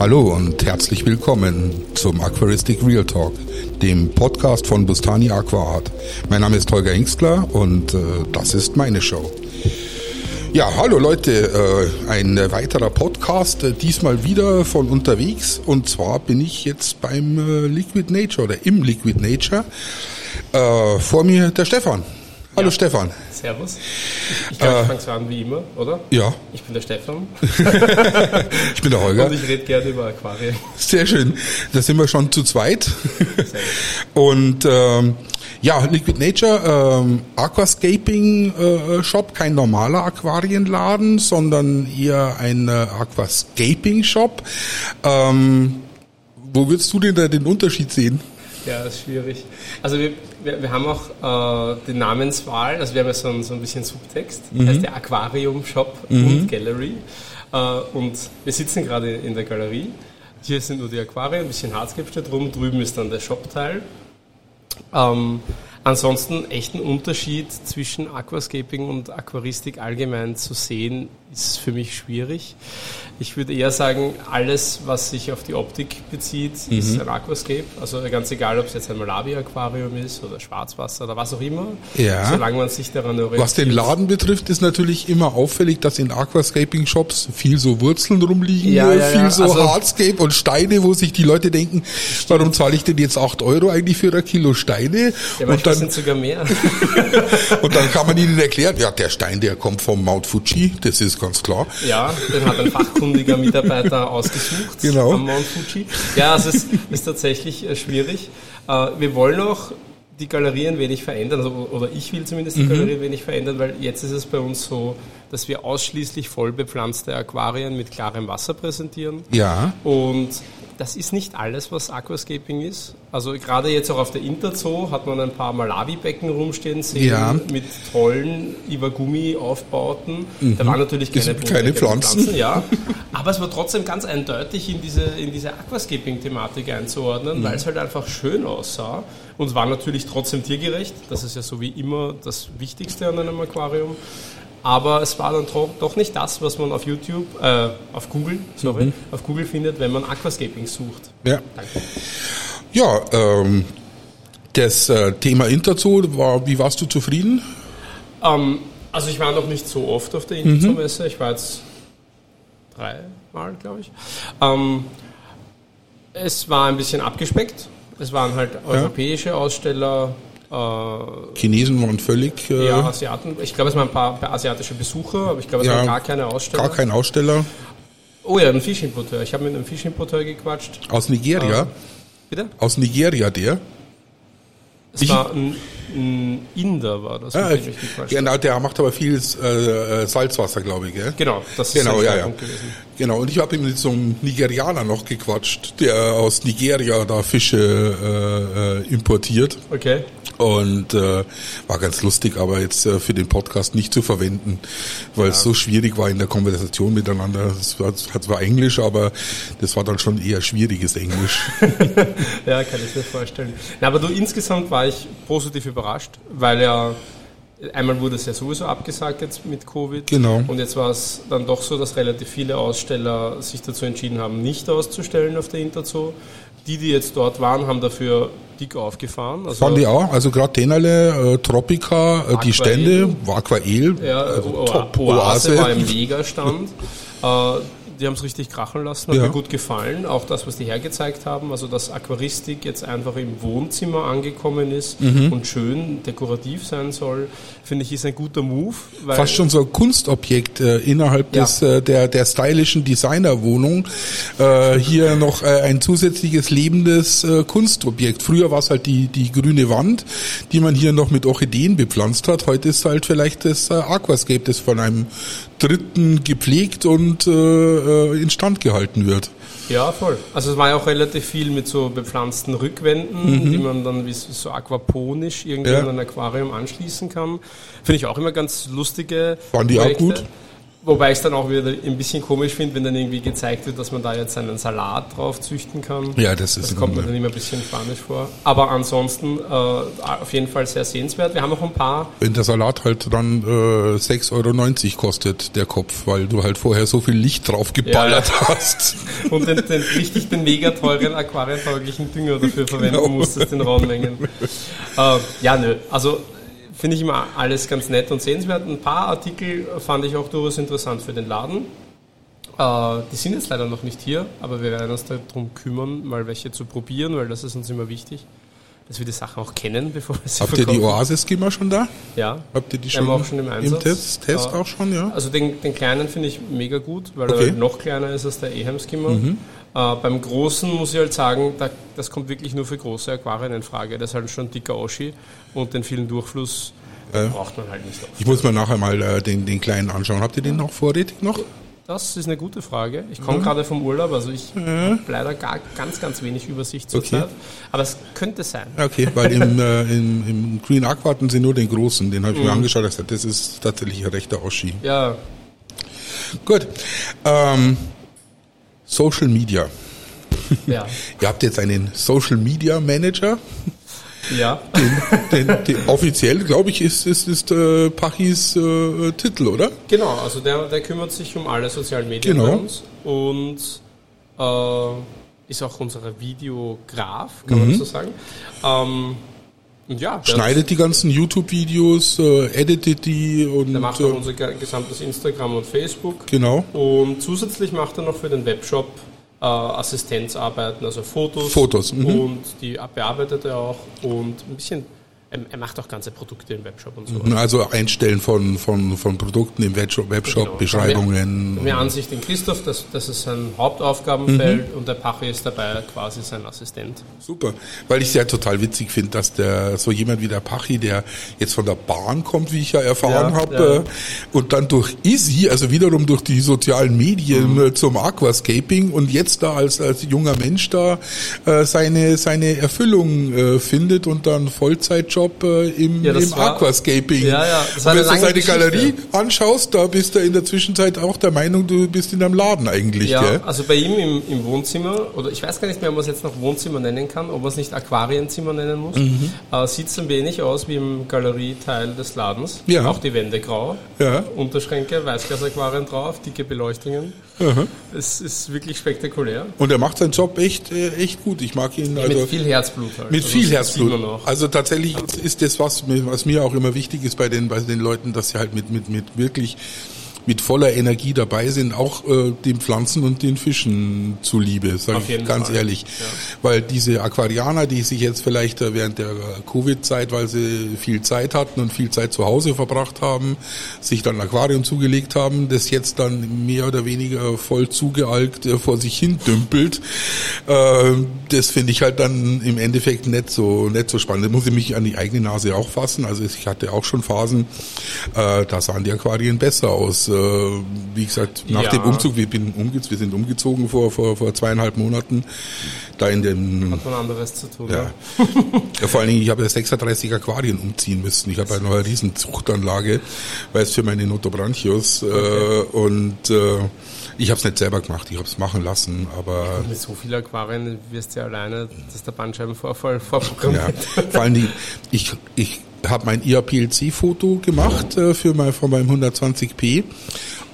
Hallo und herzlich willkommen zum Aquaristic Real Talk, dem Podcast von Bustani Aquaart. Mein Name ist Holger Engstler und äh, das ist meine Show. Ja, hallo Leute, äh, ein weiterer Podcast, äh, diesmal wieder von unterwegs und zwar bin ich jetzt beim äh, Liquid Nature oder im Liquid Nature. Äh, vor mir der Stefan. Hallo Ja. Stefan. Servus. Ich glaube, Äh, ich fange so an wie immer, oder? Ja, Ich bin der Stefan ich bin der Holger. und ich rede gerne über Aquarien. Sehr schön. Da sind wir schon zu zweit. Und ähm, ja, Liquid Nature, ähm, Aquascaping äh, Shop, kein normaler Aquarienladen, sondern eher ein äh, Aquascaping Shop. Ähm, wo würdest du denn da den Unterschied sehen? Ja, das ist schwierig. Also wir, wir, wir haben auch äh, die Namenswahl, also wir haben ja so ein, so ein bisschen Subtext, Mhm. heißt der Aquarium Shop und Gallery. Äh, und wir sitzen gerade in der Galerie. Hier sind nur die Aquarien, ein bisschen Hardscape steht rum, drüben ist dann der Shop-Teil. Ähm, ansonsten echt ein Unterschied zwischen Aquascaping und Aquaristik allgemein zu sehen, ist für mich schwierig. Ich würde eher sagen, alles, was sich auf die Optik bezieht, Mhm. ist ein Aquascape. Also ganz egal, ob es jetzt ein Malawi-Aquarium ist oder Schwarzwasser oder was auch immer. Ja. Solange man sich daran orientiert. Was den Laden betrifft, ist natürlich immer auffällig, dass in Aquascaping Shops viel so Wurzeln rumliegen, Ja, ja, viel ja. so Also- Hardscape und Steine, wo sich die Leute denken, warum zahle ich denn jetzt 8 Euro eigentlich für ein Kilo Steine? Ja, und dann sind sogar mehr. Und dann kann man ihnen erklären, ja, der Stein, der kommt vom Mount Fuji, das ist ganz klar. Ja, den hat ein fachkundiger Mitarbeiter ausgesucht Genau. am Mount Fuji. Ja, es ist, ist tatsächlich äh, schwierig. Äh, Wir wollen auch die Galerie ein wenig verändern, also, oder ich will zumindest die Galerie ein wenig verändern, weil jetzt ist es bei uns so, dass wir ausschließlich voll bepflanzte Aquarien mit klarem Wasser präsentieren. Ja, Und das ist nicht alles, was Aquascaping ist. Also gerade jetzt auch auf der Interzoo hat man ein paar Malawi-Becken rumstehen sehen Ja. mit tollen Iwagumi-Aufbauten. Da waren natürlich keine, sind keine und Pflanzen. ja. Aber es war trotzdem ganz eindeutig in diese, in diese Aquascaping-Thematik einzuordnen, weil es halt einfach schön aussah. Und es war natürlich trotzdem tiergerecht. Das ist ja so wie immer das Wichtigste an einem Aquarium. Aber es war dann doch, nicht das, was man auf YouTube, äh, auf Google, sorry, auf Google findet, wenn man Aquascaping sucht. ja. Danke. Ja, ähm, das äh, Thema Interzoo, war, wie warst du zufrieden? Ähm, also ich war noch nicht so oft auf der Interzoo-Messe. Ich war jetzt dreimal, glaube ich. Ähm, es war ein bisschen abgespeckt. Es waren halt europäische Aussteller, äh, Chinesen waren völlig, äh, ja, Asiaten. Ich glaube, es waren ein paar, paar asiatische Besucher, aber ich glaube, es Ja, waren gar keine Aussteller. gar kein Aussteller oh ja, ein Fischimporteur. Ich habe mit einem Fischimporteur gequatscht. aus Nigeria. Bitte? Aus Nigeria, der. Es Ich- war ein, ein Inder, war das, Ah, genau, der macht aber viel äh, äh, Salzwasser, glaube ich. Gell? Genau, das ist Genau, ja, ja. Schwerpunkt gewesen. Genau, und ich habe mit so einem Nigerianer noch gequatscht, der aus Nigeria da Fische äh, äh, importiert. Okay. Und äh, war ganz lustig, aber jetzt äh, für den Podcast nicht zu verwenden, weil es so schwierig war in der Konversation miteinander. Es war, hat zwar Englisch, aber das war dann schon eher schwieriges Englisch. Ja, kann ich mir vorstellen. Na, aber du, insgesamt war ich positiv überrascht, weil ja einmal wurde es ja sowieso abgesagt jetzt mit Covid. Genau. Und jetzt war es dann doch so, dass relativ viele Aussteller sich dazu entschieden haben, nicht auszustellen auf der Interzoo. Die, die jetzt dort waren, haben dafür dick aufgefahren. Also, Fand ich auch, also gerade Tenerle, äh, Tropica, äh, die Aquael. Stände, Aquael, Ja, also Oase, Oase. war im Megastand. äh, die haben es richtig krachen lassen, hat Ja. mir gut gefallen. Auch das, was die hergezeigt haben, also dass Aquaristik jetzt einfach im Wohnzimmer angekommen ist Mhm. und schön dekorativ sein soll, finde ich, ist ein guter Move. Fast schon so ein Kunstobjekt äh, innerhalb Ja. des äh, der der stylischen Designerwohnung. Äh, hier noch äh, ein zusätzliches lebendes äh, Kunstobjekt. Früher war es halt die die grüne Wand, die man hier noch mit Orchideen bepflanzt hat. Heute ist halt vielleicht das äh, Aquascape, das von einem Dritten gepflegt und äh, äh, instand gehalten wird. Ja, voll. Also es war ja auch relativ viel mit so bepflanzten Rückwänden, die man dann wie so aquaponisch irgendwie Mhm. Ja. an ein Aquarium anschließen kann. Finde ich auch immer ganz lustige Waren die auch Projekte. gut? Wobei ich es dann auch wieder ein bisschen komisch finde, wenn dann irgendwie gezeigt wird, dass man da jetzt einen Salat drauf züchten kann. Ja, das ist Das kommt mir dann immer ein bisschen spanisch vor. Aber ansonsten äh, auf jeden Fall sehr sehenswert. Wir haben noch ein paar. Wenn der Salat halt dann äh, 6,90 Euro kostet, der Kopf, weil du halt vorher so viel Licht drauf geballert Ja. hast. Und den, den richtig den mega teuren aquarientauglichen Dünger dafür verwenden Genau. musstest in rauen Mengen. Äh, ja, nö. Also finde ich immer alles ganz nett und sehenswert. Ein paar Artikel fand ich auch durchaus interessant für den Laden. Äh, die sind jetzt leider noch nicht hier, aber wir werden uns darum kümmern, mal welche zu probieren, weil das ist uns immer wichtig, dass wir die Sachen auch kennen, bevor wir sie Habt ihr die verkaufen. Oasis-Skimmer schon da? Ja. Habt ihr die schon, auch schon im Einsatz. Test, Test Ja. auch schon, ja? Also den, den kleinen finde ich mega gut, weil Okay. Mhm. er noch kleiner ist als der Ehem Skimmer. Äh, beim großen muss ich halt sagen, da, das kommt wirklich nur für große Aquarien in Frage. Das ist halt schon ein dicker Oschi und den vielen Durchfluss Ja. braucht man halt nicht oft. Ich muss mir nachher mal äh, den, den kleinen anschauen. Habt ihr den noch vorrätig noch? Das ist eine gute Frage. Ich komme gerade vom Urlaub, also ich habe leider gar ganz, ganz wenig Übersicht zurzeit. Okay. Aber es könnte sein. Okay, weil im, äh, im, im Green Aqua hatten sie nur den großen. Den habe ich mir Mhm. angeschaut. Ich gesagt, das ist tatsächlich ein rechter Oschi. Ja, Gut. Ähm, Social Media. ja, Ihr habt jetzt einen Social Media Manager. Ja. Den, den, den, offiziell, glaube ich, ist, ist, ist äh, Pachis äh, Titel, oder? Genau, also der, der kümmert sich um alle sozialen Medien Genau. bei uns und äh, ist auch unser Videograf, kann man das so sagen. Ähm, und ja, Schneidet die ganzen YouTube-Videos, äh, editet die und der macht äh, auch unser ge- gesamtes Instagram und Facebook. genau. Und zusätzlich macht er noch für den Webshop äh, Assistenzarbeiten, also Fotos. Fotos, mhm. Und die bearbeitet er auch und ein bisschen, er, macht auch ganze Produkte im Webshop und so. Also Einstellen von, von, von Produkten im Webshop, Webshop Genau. Beschreibungen. Mehr Ansicht den Christoph, das, das ist sein Hauptaufgabenfeld Mhm. und der Pache ist dabei quasi sein Assistent. Super, weil ich es ja total witzig finde, dass der so jemand wie der Pachi, der jetzt von der Bahn kommt, wie ich ja erfahren Ja, habe, ja. äh, und dann durch Easy, also wiederum durch die sozialen Medien Mhm. äh, zum Aquascaping und jetzt da als, als junger Mensch da äh, seine seine Erfüllung äh, findet und dann Vollzeitjob äh, im, Ja, im war- Aquascaping. Ja, ja, das war und wenn du seine Geschichte. Galerie anschaust, da bist du in der Zwischenzeit auch der Meinung, du bist in einem Laden eigentlich, Ja, gell? also bei ihm im, im Wohnzimmer, oder ich weiß gar nicht mehr, ob man es jetzt noch Wohnzimmer nennen kann, ob man es nicht Aquarienzimmer nennen muss, Mhm. äh, sieht es ein wenig aus wie im Galerieteil des Ladens. Ja. Auch die Wände grau, Ja. Unterschränke, Weißglasaquarien drauf, dicke Beleuchtungen. Es ist wirklich spektakulär. Und er macht seinen Job echt äh, echt gut. Ich mag ihn also Mit viel Herzblut halt. Mit Also viel Herzblut. Also tatsächlich ist das, was mir, was mir auch immer wichtig ist bei den, bei den Leuten, dass sie halt mit, mit, mit wirklich mit voller Energie dabei sind, auch äh, den Pflanzen und den Fischen zuliebe, sage ich ganz Fall. ehrlich. Ja. Weil diese Aquarianer, die sich jetzt vielleicht äh, während der Covid-Zeit, weil sie viel Zeit hatten und viel Zeit zu Hause verbracht haben, sich dann ein Aquarium zugelegt haben, das jetzt dann mehr oder weniger voll zugealkt äh, vor sich hin dümpelt, äh, das finde ich halt dann im Endeffekt nicht so, nicht so spannend. Da muss ich mich an die eigene Nase auch fassen. Also ich hatte auch schon Phasen, äh, da sahen die Aquarien besser aus. Äh, wie gesagt, nach Ja. dem Umzug, wir, bin umgez wir sind umgezogen vor, vor, vor zweieinhalb Monaten, da in dem Hat man anderes zu tun. ja. ja, vor allen Dingen, ich habe ja 36 Aquarien umziehen müssen. Ich habe ja noch eine riesen Zuchtanlage, weil es für meine Notobranchius äh, und äh, ich habe es nicht selber gemacht, ich habe es machen lassen, aber Mit so vielen Aquarien wirst du ja alleine, dass der Bandscheibenvorfall ja, vorprogrammiert. vor allen Dingen, ich, ich habe mein IAPLC-Foto gemacht äh, für mein, von meinem 120p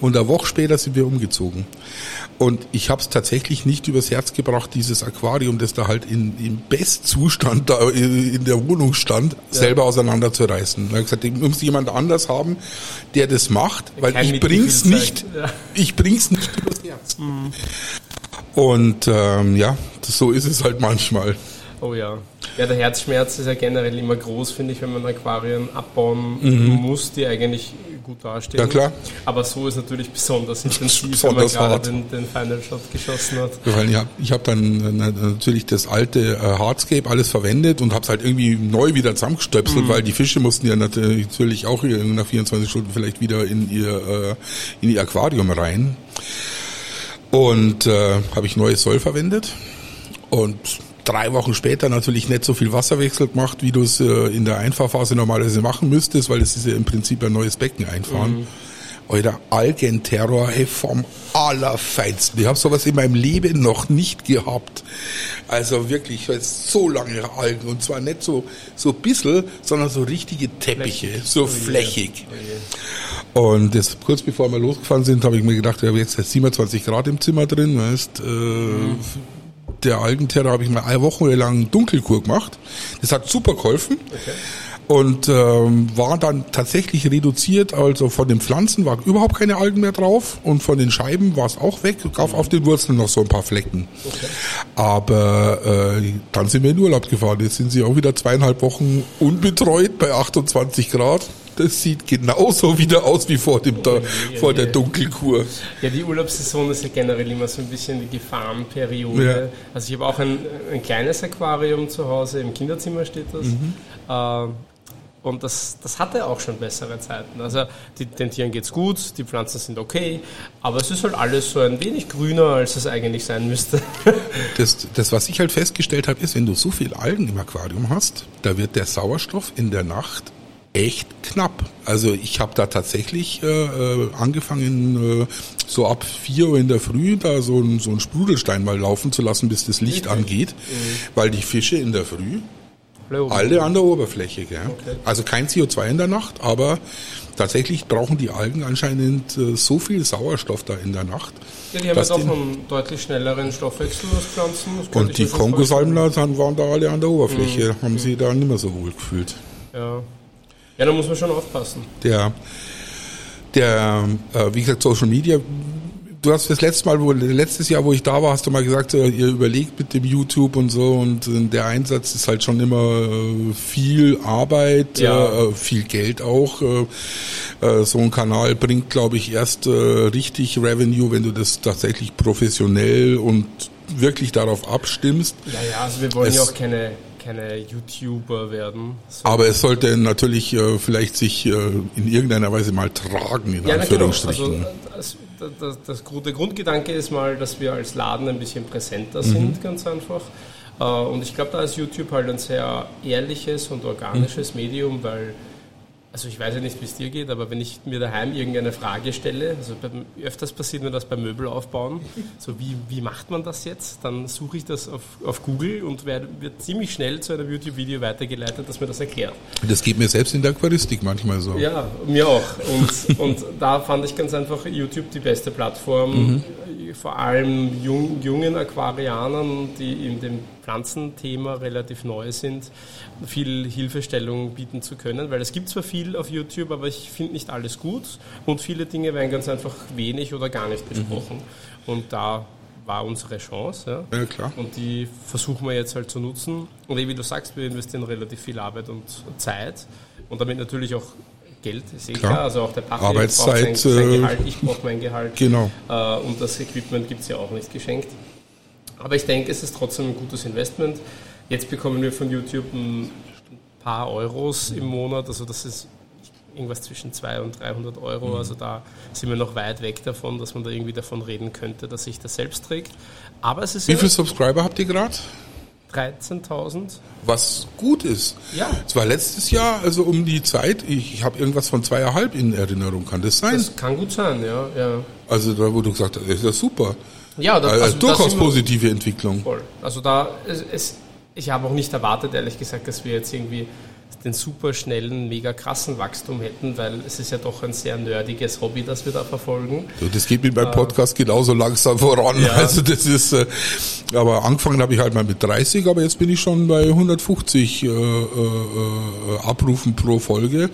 und eine Woche später sind wir umgezogen. Und ich habe es tatsächlich nicht übers Herz gebracht, dieses Aquarium, das da halt in, im Bestzustand da in in der Wohnung stand, selber auseinanderzureißen. Ich habe gesagt, ich muss jemand anders haben, der das macht, weil Kein ich bring's nicht, Ja. ich bring's nicht übers Herz. Und ähm, ja, so ist es halt manchmal. Oh ja. Ja, der Herzschmerz ist ja generell immer groß, finde ich, wenn man Aquarien abbauen muss, die eigentlich gut dastehen. Ja, klar. Aber so ist natürlich besonders intensiv, wenn man gerade den, den Final Shot geschossen hat. Weil ich habe ich hab dann äh, natürlich das alte äh, Hardscape alles verwendet und habe es halt irgendwie neu wieder zusammengestöpselt, weil die Fische mussten ja natürlich auch nach 24 Stunden vielleicht wieder in ihr, äh, in ihr Aquarium rein. Und äh, habe ich neues Soll verwendet und drei Wochen später natürlich nicht so viel Wasserwechsel gemacht, wie du es äh, in der Einfahrphase normalerweise machen müsstest, weil es ist ja im Prinzip ein neues Becken einfahren. Alter, Algenterror hey, vom Allerfeinsten. Ich habe sowas in meinem Leben noch nicht gehabt. Also wirklich so lange Algen und zwar nicht so so bissel, sondern so richtige Teppiche, flächig. so flächig. Oh und das, kurz bevor wir losgefahren sind, habe ich mir gedacht, ich habe jetzt 27 Grad im Zimmer drin, weißt, äh, mhm. Der Algenterror habe ich mal eine Woche lang Dunkelkur gemacht. Das hat super geholfen. Okay und ähm, war dann tatsächlich reduziert. Also von den Pflanzen war überhaupt keine Algen mehr drauf und von den Scheiben war es auch weg. Gab auf den Wurzeln noch so ein paar Flecken. Okay. Aber äh, dann sind wir in Urlaub gefahren. Jetzt sind sie auch wieder zweieinhalb Wochen unbetreut bei 28 Grad. Das sieht genauso wieder aus wie vor, dem, da, vor der Dunkelkur. Ja, die Urlaubssaison ist ja generell immer so ein bisschen die Gefahrenperiode. Ja. Also ich habe auch ein, ein kleines Aquarium zu Hause, im Kinderzimmer steht das. Mhm. Äh, und das, das hatte auch schon bessere Zeiten. Also die, den Tieren geht's gut, die Pflanzen sind okay, aber es ist halt alles so ein wenig grüner, als es eigentlich sein müsste. das, das, was ich halt festgestellt habe, ist, wenn du so viel Algen im Aquarium hast, da wird der Sauerstoff in der Nacht echt knapp. Also ich habe da tatsächlich äh, äh, angefangen, äh, so ab vier Uhr in der Früh da so ein, so ein Sprudelstein mal laufen zu lassen, bis das Licht okay. angeht, mhm. weil die Fische in der Früh alle an der Oberfläche. Gell? Okay. Also kein CO2 in der Nacht, aber tatsächlich brauchen die Algen anscheinend äh, so viel Sauerstoff da in der Nacht. Ja, die haben jetzt auch einen deutlich schnelleren Stoffwechsel als Pflanzen. Und die Kongosalmler waren da alle an der Oberfläche, mhm. haben mhm. sie da nicht mehr so wohl gefühlt. Ja. Ja, da muss man schon aufpassen. Der, der äh, wie gesagt, Social Media du hast das letzte Mal, wo, letztes Jahr, wo ich da war, hast du mal gesagt, äh, ihr überlegt mit dem YouTube und so und äh, der Einsatz ist halt schon immer äh, viel Arbeit, ja. viel Geld auch. So ein Kanal bringt, glaube ich, erst richtig Revenue, wenn du das tatsächlich professionell und wirklich darauf abstimmst. Ja, ja, also wir wollen es, ja auch keine keine YouTuber werden. Aber es sollte natürlich äh, vielleicht sich äh, in irgendeiner Weise mal tragen, in ja, Anführungsstrichen. Genau. Also, das, das, das, der Grundgedanke ist mal, dass wir als Laden ein bisschen präsenter mhm. sind, ganz einfach. Äh, und ich glaube, da ist YouTube halt ein sehr ehrliches und organisches mhm. Medium, weil also ich weiß ja nicht, wie es dir geht, aber wenn ich mir daheim irgendeine Frage stelle, also öfters passiert mir das beim Möbel aufbauen, so wie, wie macht man das jetzt? Dann suche ich das auf, auf Google und werde, wird ziemlich schnell zu einem YouTube-Video weitergeleitet, das mir das erklärt. Das geht mir selbst in der Aquaristik manchmal so. Ja, mir auch. Und, und da fand ich ganz einfach YouTube die beste Plattform, mhm. vor allem jung, jungen Aquarianern, die in dem Pflanzenthema relativ neu sind, viel Hilfestellung bieten zu können, weil es gibt zwar viel auf YouTube, aber ich finde nicht alles gut und viele Dinge werden ganz einfach wenig oder gar nicht besprochen. Mhm. Und da war unsere Chance. Ja. ja. klar. Und die versuchen wir jetzt halt zu nutzen. Und wie du sagst, wir investieren relativ viel Arbeit und Zeit und damit natürlich auch Geld, ist eh klar. klar. Also auch der Patrick Arbeitszeit, braucht sein, sein äh, Gehalt, ich brauche mein Gehalt. Genau. Äh, und das Equipment gibt es ja auch nicht geschenkt. Aber ich denke, es ist trotzdem ein gutes Investment. Jetzt bekommen wir von YouTube ein paar Euros im Monat, also das ist irgendwas zwischen 200 und 300 Euro. Mhm. Also da sind wir noch weit weg davon, dass man da irgendwie davon reden könnte, dass sich das selbst trägt. Aber es ist Wie viele Subscriber habt ihr gerade? 13.000. Was gut ist. Ja. Es war letztes Jahr, also um die Zeit, ich, ich habe irgendwas von zweieinhalb in Erinnerung. Kann das sein? Das kann gut sein, ja. ja. Also da, du gesagt das ist ja super. Ja, das, also, also durchaus positive Entwicklung. Voll. Also da, es, es, ich habe auch nicht erwartet, ehrlich gesagt, dass wir jetzt irgendwie den super schnellen, mega krassen Wachstum hätten, weil es ist ja doch ein sehr nerdiges Hobby, das wir da verfolgen. Das geht mit meinem äh, Podcast äh, genauso langsam voran. Ja. Also das ist, äh, aber angefangen habe ich halt mal mit 30, aber jetzt bin ich schon bei 150 äh, äh, Abrufen pro Folge.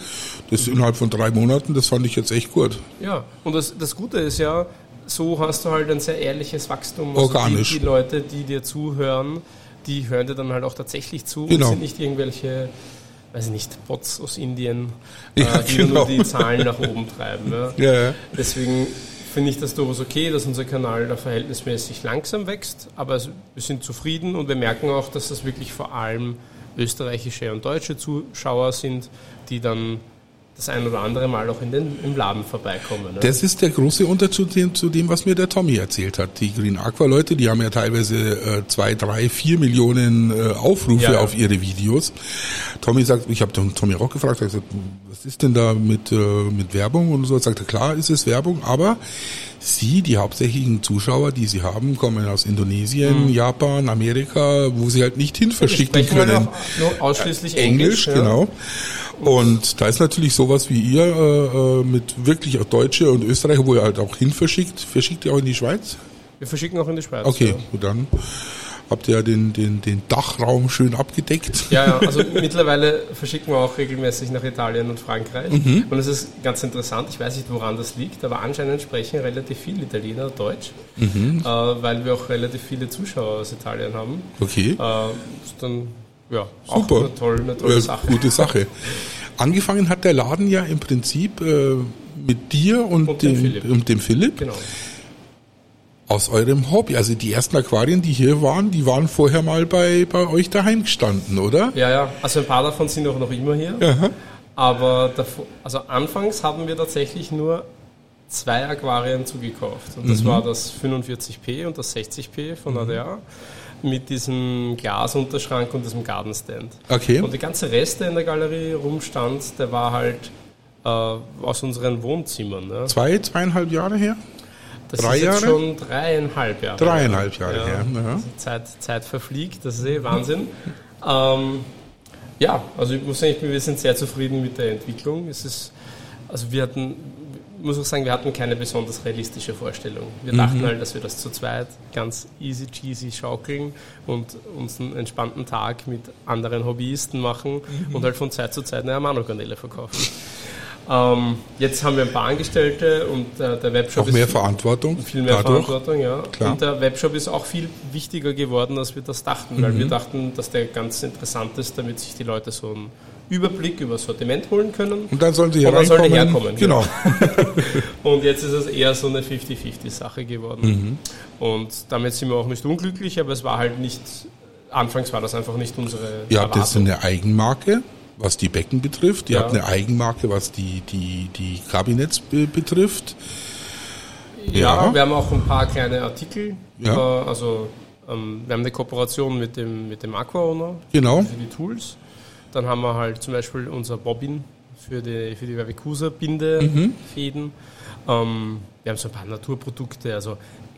Das innerhalb von drei Monaten, das fand ich jetzt echt gut. Ja, und das, das Gute ist ja, so hast du halt ein sehr ehrliches Wachstum. Also Organisch. Die, die Leute, die dir zuhören, die hören dir dann halt auch tatsächlich zu genau. und sind nicht irgendwelche, weiß ich nicht, Bots aus Indien, ja, äh, die genau. nur die Zahlen nach oben treiben. Ja. Ja, ja. Deswegen finde ich das durchaus okay, dass unser Kanal da verhältnismäßig langsam wächst, aber wir sind zufrieden und wir merken auch, dass das wirklich vor allem österreichische und deutsche Zuschauer sind, die dann das ein oder andere Mal auch in den, im Laden vorbeikomme. Ne? Das ist der große Unterschied zu dem, was mir der Tommy erzählt hat. Die Green Aqua Leute, die haben ja teilweise äh, zwei, drei, vier Millionen äh, Aufrufe ja, ja. auf ihre Videos. Tommy sagt, ich habe Tommy Rock gefragt, er gesagt, was ist denn da mit, äh, mit Werbung und so? Er sagte, klar ist es Werbung, aber Sie, die hauptsächlichen Zuschauer, die Sie haben, kommen aus Indonesien, mhm. Japan, Amerika, wo Sie halt nicht hin verschicken können. Nur ausschließlich Englisch, Englisch genau. Und da ist natürlich sowas wie ihr äh, äh, mit wirklich auch Deutsche und Österreicher, wo ihr halt auch hin verschickt. Verschickt ihr auch in die Schweiz? Wir verschicken auch in die Schweiz. Okay, ja. gut dann habt ihr ja den, den, den Dachraum schön abgedeckt. Ja, ja, also mittlerweile verschicken wir auch regelmäßig nach Italien und Frankreich. Mhm. Und es ist ganz interessant, ich weiß nicht, woran das liegt, aber anscheinend sprechen relativ viele Italiener Deutsch, mhm. äh, weil wir auch relativ viele Zuschauer aus Italien haben. Okay. Äh, dann, ja, Super. eine tolle, eine tolle ja, Sache. Gute Sache. Angefangen hat der Laden ja im Prinzip äh, mit dir und, und dem, dem Philipp. Und dem Philipp. Genau aus eurem Hobby. Also die ersten Aquarien, die hier waren, die waren vorher mal bei, bei euch daheim gestanden, oder? Ja, ja. Also ein paar davon sind auch noch immer hier. Aha. Aber davor, also anfangs haben wir tatsächlich nur zwei Aquarien zugekauft. Und das mhm. war das 45p und das 60p von mhm. ADA mit diesem Glasunterschrank und diesem Gartenstand. Okay. Und die ganze Reste in der Galerie rumstand, der war halt äh, aus unseren Wohnzimmern. Ne? Zwei, zweieinhalb Jahre her? Das Drei ist jetzt Jahre? schon dreieinhalb Jahre. Dreieinhalb Jahre ja. Ja. Also Zeit, Zeit verfliegt, das ist eh Wahnsinn. ähm, ja, also ich muss sagen, wir sind sehr zufrieden mit der Entwicklung. Es ist, also wir hatten, ich muss auch sagen, wir hatten keine besonders realistische Vorstellung. Wir mhm. dachten halt, dass wir das zu zweit ganz easy cheesy schaukeln und uns einen entspannten Tag mit anderen Hobbyisten machen mhm. und halt von Zeit zu Zeit eine Amano-Garnele verkaufen. Ähm, jetzt haben wir ein paar Angestellte und äh, der Webshop auch mehr Verantwortung. Viel mehr dadurch. Verantwortung, ja. Klar. Und der Webshop ist auch viel wichtiger geworden, als wir das dachten, mhm. weil wir dachten, dass der ganz interessant ist, damit sich die Leute so einen Überblick über das Sortiment holen können. Und dann sollen sie hier und dann herkommen. Genau. genau. und jetzt ist es eher so eine 50-50-Sache geworden. Mhm. Und damit sind wir auch nicht unglücklich, aber es war halt nicht, anfangs war das einfach nicht unsere. Ihr habt jetzt eine Eigenmarke was die Becken betrifft. Ihr ja. habt eine Eigenmarke, was die, die, die Kabinetts be betrifft. Ja, ja, wir haben auch ein paar kleine Artikel. Ja. also ähm, wir haben eine Kooperation mit dem, mit dem Aqua Owner genau. für die Tools. Dann haben wir halt zum Beispiel unser Bobbin für die, für die Vervicusa-Bindefäden. Mhm. Ähm, wir haben so ein paar Naturprodukte, also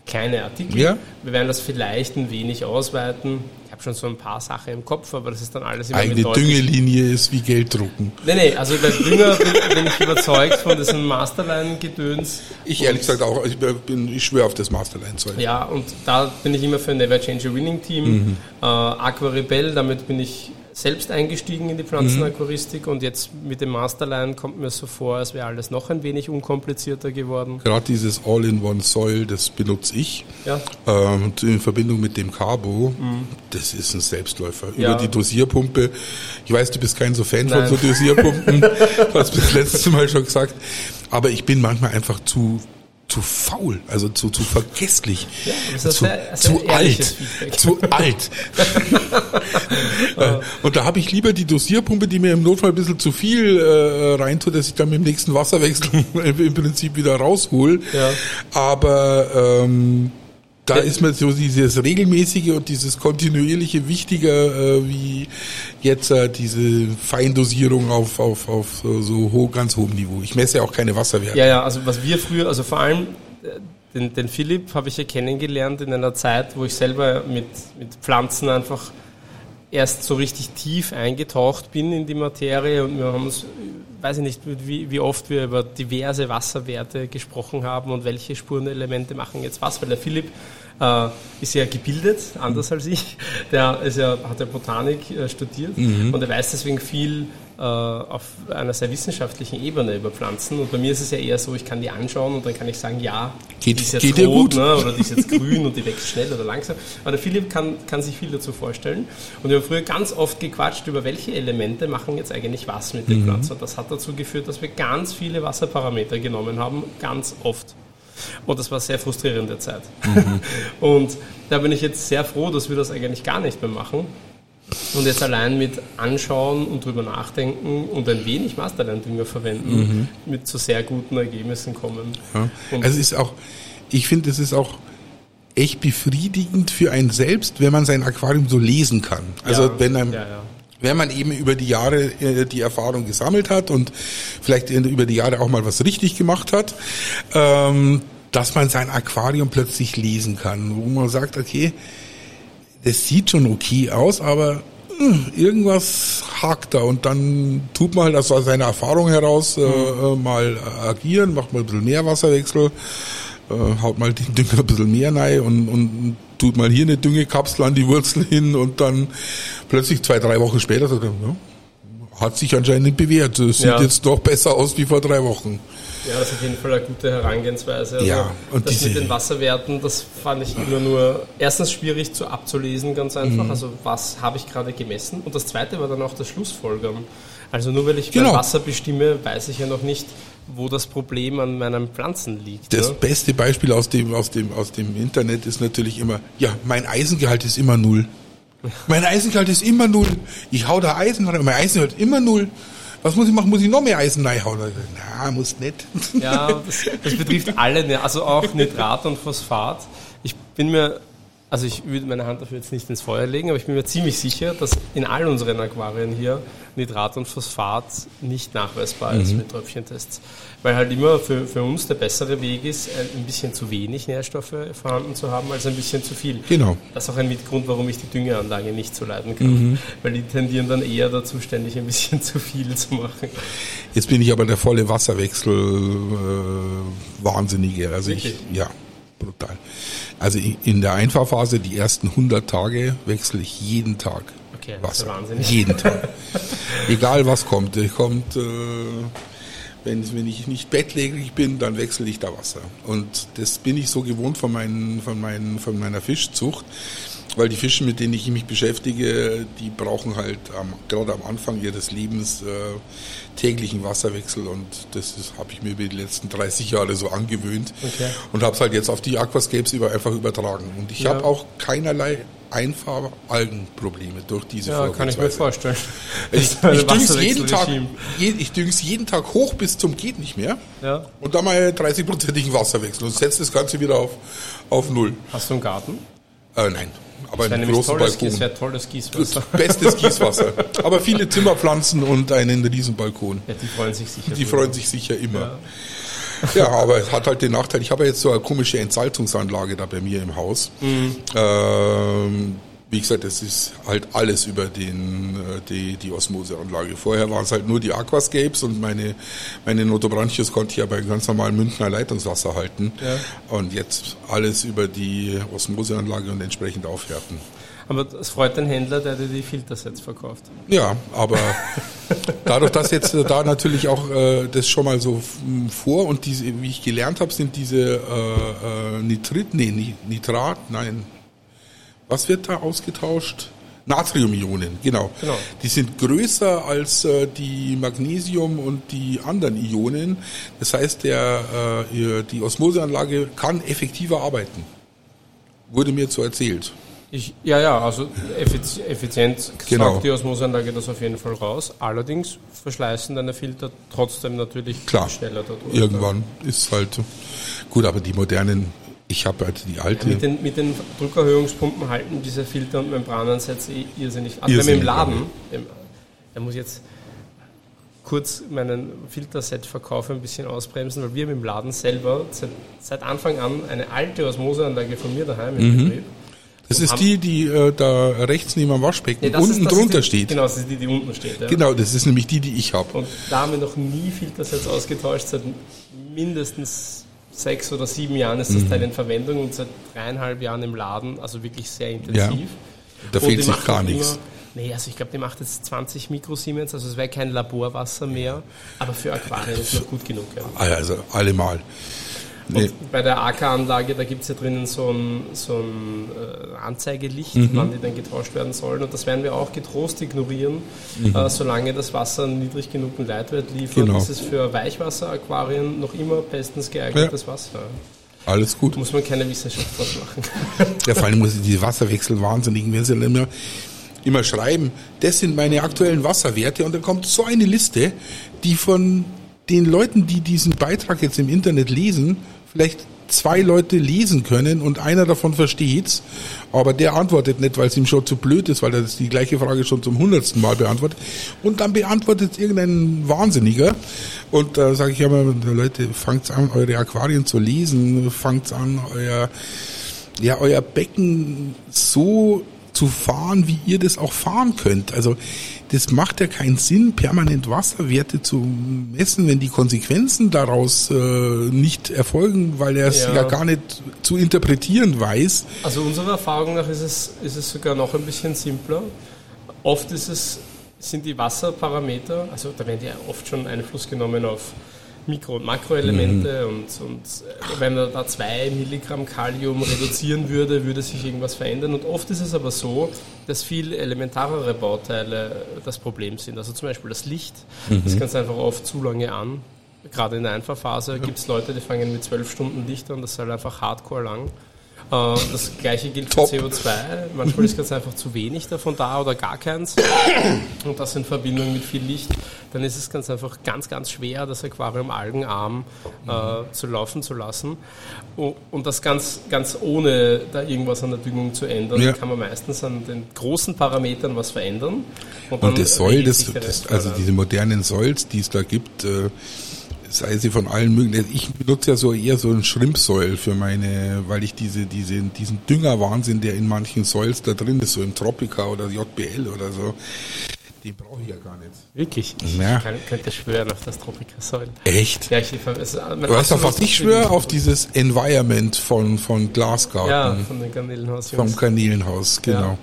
kleine Artikel. Ja. Wir werden das vielleicht ein wenig ausweiten. Ich habe schon so ein paar Sachen im Kopf, aber das ist dann alles immer Eigene Düngelinie ist wie Geld drucken. Nee, nee, also bei Dünger bin, bin ich überzeugt von diesem Masterline-Gedöns. Ich ehrlich gesagt auch, ich, bin, ich schwöre auf das Masterline-Zeug. Ja, und da bin ich immer für ein Never Change a Winning Team. Mhm. Äh, Aqua Rebel, damit bin ich selbst eingestiegen in die Pflanzenaquaristik mhm. und jetzt mit dem Masterline kommt mir so vor, als wäre alles noch ein wenig unkomplizierter geworden. Gerade dieses All-in-One-Soil, das benutze ich. Ja. Ähm, in Verbindung mit dem Carbo, mhm. das ist ein Selbstläufer. Ja. Über die Dosierpumpe, ich weiß, du bist kein so Fan Nein. von so Dosierpumpen, du hast das letzte Mal schon gesagt, aber ich bin manchmal einfach zu zu faul, also zu, zu vergesslich, ja, zu, sehr, sehr zu alt, zu alt. und da habe ich lieber die Dosierpumpe, die mir im Notfall ein bisschen zu viel äh, reintut, dass ich dann mit dem nächsten Wasserwechsel im Prinzip wieder raushol. Ja. Aber ähm, da ist mir so dieses regelmäßige und dieses kontinuierliche wichtiger äh, wie jetzt äh, diese Feindosierung auf, auf, auf so hoch, ganz hohem Niveau. Ich messe ja auch keine Wasserwerte. Ja, ja, also was wir früher, also vor allem äh, den, den Philipp habe ich ja kennengelernt in einer Zeit, wo ich selber mit, mit Pflanzen einfach erst so richtig tief eingetaucht bin in die Materie und wir haben uns, weiß ich nicht, wie, wie oft wir über diverse Wasserwerte gesprochen haben und welche Spurenelemente machen jetzt was, weil der Philipp äh, ist ja gebildet, anders als ich. Der ist ja, hat ja Botanik äh, studiert mhm. und er weiß deswegen viel auf einer sehr wissenschaftlichen Ebene über Pflanzen. Und bei mir ist es ja eher so, ich kann die anschauen und dann kann ich sagen, ja, geht, die ist jetzt geht rot, ne, oder die ist jetzt grün und die wächst schnell oder langsam. Aber der Philipp kann, kann sich viel dazu vorstellen. Und wir haben früher ganz oft gequatscht über welche Elemente machen jetzt eigentlich was mit den mhm. Pflanzen. Und das hat dazu geführt, dass wir ganz viele Wasserparameter genommen haben, ganz oft. Und das war sehr frustrierende Zeit. Mhm. Und da bin ich jetzt sehr froh, dass wir das eigentlich gar nicht mehr machen. Und jetzt allein mit anschauen und drüber nachdenken und ein wenig Masterland-Dünger verwenden, mhm. mit zu sehr guten Ergebnissen kommen. Ja. Also ist auch, ich finde, es ist auch echt befriedigend für einen selbst, wenn man sein Aquarium so lesen kann. Also ja, wenn einem, ja. wenn man eben über die Jahre äh, die Erfahrung gesammelt hat und vielleicht über die Jahre auch mal was richtig gemacht hat, ähm, dass man sein Aquarium plötzlich lesen kann, wo man sagt, okay, das sieht schon okay aus, aber hm, irgendwas hakt da und dann tut man halt aus seiner Erfahrung heraus äh, mhm. äh, mal agieren, macht mal ein bisschen mehr Wasserwechsel äh, haut mal den Dünger ein bisschen mehr rein und, und tut mal hier eine Düngekapsel an die Wurzel hin und dann plötzlich zwei, drei Wochen später sagt er, ja, hat sich anscheinend bewährt. Es sieht ja. jetzt doch besser aus wie vor drei Wochen. Ja, das ist auf jeden Fall eine gute Herangehensweise. Also ja, und das mit den Wasserwerten, das fand ich immer nur erstens schwierig zu abzulesen, ganz einfach. Mhm. Also was habe ich gerade gemessen? Und das zweite war dann auch das Schlussfolgern. Also nur weil ich genau. mein Wasser bestimme, weiß ich ja noch nicht, wo das Problem an meinen Pflanzen liegt. Das ja? beste Beispiel aus dem, aus, dem, aus dem Internet ist natürlich immer, ja, mein Eisengehalt ist immer null. Mein Eisengehalt ist immer null. Ich hau da Eisen rein, mein Eisengehalt ist immer null. Was muss ich machen? Muss ich noch mehr Eisen reinhauen? Na, muss nicht. Ja, das, das betrifft alle, also auch Nitrat und Phosphat. Ich bin mir also ich würde meine Hand dafür jetzt nicht ins Feuer legen, aber ich bin mir ziemlich sicher, dass in all unseren Aquarien hier Nitrat und Phosphat nicht nachweisbar ist mhm. mit Tröpfchentests. Weil halt immer für, für uns der bessere Weg ist, ein bisschen zu wenig Nährstoffe vorhanden zu haben, als ein bisschen zu viel. Genau. Das ist auch ein Mitgrund, warum ich die Düngeanlage nicht so leiden kann. Mhm. Weil die tendieren dann eher dazu, ständig ein bisschen zu viel zu machen. Jetzt bin ich aber der volle Wasserwechsel äh, Wahnsinnige. Also Wirklich? ich, ja, brutal. Also in der Einfahrphase, die ersten 100 Tage, wechsle ich jeden Tag okay, Wasser. Wahnsinnig. Jeden Tag. Egal was kommt. Kommt, äh, wenn, wenn ich nicht bettlägerig bin, dann wechsle ich da Wasser. Und das bin ich so gewohnt von, meinen, von, meinen, von meiner Fischzucht weil die Fische, mit denen ich mich beschäftige, die brauchen halt am, gerade am Anfang ihres Lebens äh, täglichen Wasserwechsel und das habe ich mir über die letzten 30 Jahre so angewöhnt okay. und habe es halt jetzt auf die Aquascapes über, einfach übertragen. Und ich ja. habe auch keinerlei Einfahralgenprobleme durch diese Ja, kann ich mir vorstellen. Ich, ich düng's jeden Tag, ich düng's jeden Tag hoch bis zum geht nicht mehr. Ja. Und dann mal 30-prozentigen Wasserwechsel und setze das Ganze wieder auf, auf Null. Hast du einen Garten? Äh, nein. Aber ein großer Balkon. Wäre tolles Gießwasser. Bestes Gießwasser. Aber viele Zimmerpflanzen und einen riesen Balkon. Ja, die freuen sich sicher. Die freuen sich sicher immer. Ja. Ja, aber es hat halt den Nachteil, ich habe jetzt so eine komische Entsalzungsanlage da bei mir im Haus. Mhm. Ähm, wie gesagt, es ist halt alles über den, äh, die, die Osmoseanlage. Vorher waren es halt nur die Aquascapes und meine, meine Notobranchius konnte ich ja bei ganz normalen Münchner Leitungswasser halten. Ja. Und jetzt alles über die Osmoseanlage und entsprechend aufhärten. Aber das freut den Händler, der dir die Filtersets verkauft. Ja, aber dadurch, dass jetzt da natürlich auch äh, das schon mal so vor und diese, wie ich gelernt habe, sind diese äh, äh, Nitrit, nee, Nitrat, nein, was wird da ausgetauscht? Natriumionen, genau. genau. Die sind größer als äh, die Magnesium und die anderen Ionen. Das heißt, der, äh, die Osmoseanlage kann effektiver arbeiten. Wurde mir so erzählt. Ich, ja, ja, also effizient genau. sagt die Osmoseanlage das auf jeden Fall raus. Allerdings verschleißen deine Filter trotzdem natürlich Klar, schneller dadurch. Irgendwann ist halt gut, aber die modernen ich habe halt die alte. Ja, mit, den, mit den Druckerhöhungspumpen halten diese Filter und Membranansatz eh irrsinnig. Also irrsinnig, wenn wir im Laden, da muss ich jetzt kurz meinen Filterset verkauf ein bisschen ausbremsen, weil wir im Laden selber seit, seit Anfang an eine alte Osmoseanlage von mir daheim im mhm. Betrieb. Das ist die, die äh, da rechts neben dem Waschbecken nee, unten ist, drunter die, steht. Genau, das ist die, die unten steht. Ja. Genau, das ist nämlich die, die ich habe. Und da haben wir noch nie Filtersets ausgetauscht, seit mindestens sechs oder sieben Jahren ist das mhm. Teil in Verwendung und seit dreieinhalb Jahren im Laden, also wirklich sehr intensiv. Ja, da fehlt sich gar nichts. Nee, also ich glaube, die macht jetzt 20 Mikrosiemens, also es wäre kein Laborwasser mehr, aber für Aquarien ist noch gut genug. Ja. Ah also allemal. Nee. bei der AK-Anlage, da gibt es ja drinnen so ein, so ein äh, Anzeigelicht, mhm. wann die dann getauscht werden sollen. Und das werden wir auch getrost ignorieren, mhm. äh, solange das Wasser niedrig genug einen Leitwert liefert. Genau. Das ist für Weichwasser-Aquarien noch immer bestens geeignetes ja. Wasser. Alles gut. Muss man keine Wissenschaft draus machen. ja, vor allem muss diese Wasserwechsel wahnsinnig. Wir sind immer immer schreiben, das sind meine aktuellen Wasserwerte und dann kommt so eine Liste, die von den Leuten, die diesen Beitrag jetzt im Internet lesen, vielleicht zwei Leute lesen können und einer davon versteht's, aber der antwortet nicht, weil es ihm schon zu blöd ist, weil er die gleiche Frage schon zum hundertsten Mal beantwortet. Und dann beantwortet irgendein Wahnsinniger. Und da sage ich immer, Leute, fangt an, eure Aquarien zu lesen, fangt an, euer, ja, euer Becken so zu fahren, wie ihr das auch fahren könnt. Also das macht ja keinen Sinn, permanent Wasserwerte zu messen, wenn die Konsequenzen daraus äh, nicht erfolgen, weil er es ja. ja. gar nicht zu interpretieren weiß. Also unserer Erfahrung nach ist es, ist es sogar noch ein bisschen simpler. Oft ist es, sind die Wasserparameter, also da werden ja oft schon Einfluss genommen auf Mikro- und Makroelemente mhm. und, und äh, wenn man da zwei Milligramm Kalium reduzieren würde, würde sich irgendwas verändern. Und oft ist es aber so, dass viel elementarere Bauteile das Problem sind. Also zum Beispiel das Licht, mhm. das ganz einfach oft zu lange an. Gerade in der Einfahrphase ja. gibt es Leute, die fangen mit zwölf Stunden Licht an, das ist halt einfach hardcore lang. Äh, das gleiche gilt für CO2. Manchmal ist ganz einfach zu wenig davon da oder gar keins. Und das in Verbindung mit viel Licht. Dann ist es ganz einfach ganz, ganz schwer, das Aquarium algenarm äh, zu laufen zu lassen. Und das ganz, ganz ohne da irgendwas an der Düngung zu ändern, ja. kann man meistens an den großen Parametern was verändern. Und, und das Soll, das, das, also diese modernen Solls, die es da gibt, äh, sei sie von allen möglichen. Ich benutze ja so eher so ein Schrimpsäul für meine, weil ich diese, diese, diesen Düngerwahnsinn, der in manchen Soils da drin ist, so im Tropica oder JBL oder so, den brauche ich ja gar nicht. Wirklich? Ja. Ich kann, könnte schwören auf das Tropica-Säul. Echt? Ja, ich, es, weißt du, was ich schwöre? Auf dieses Environment von, von Glasgarten. Ja, von dem Garnelenhaus. Vom Garnelenhaus, genau.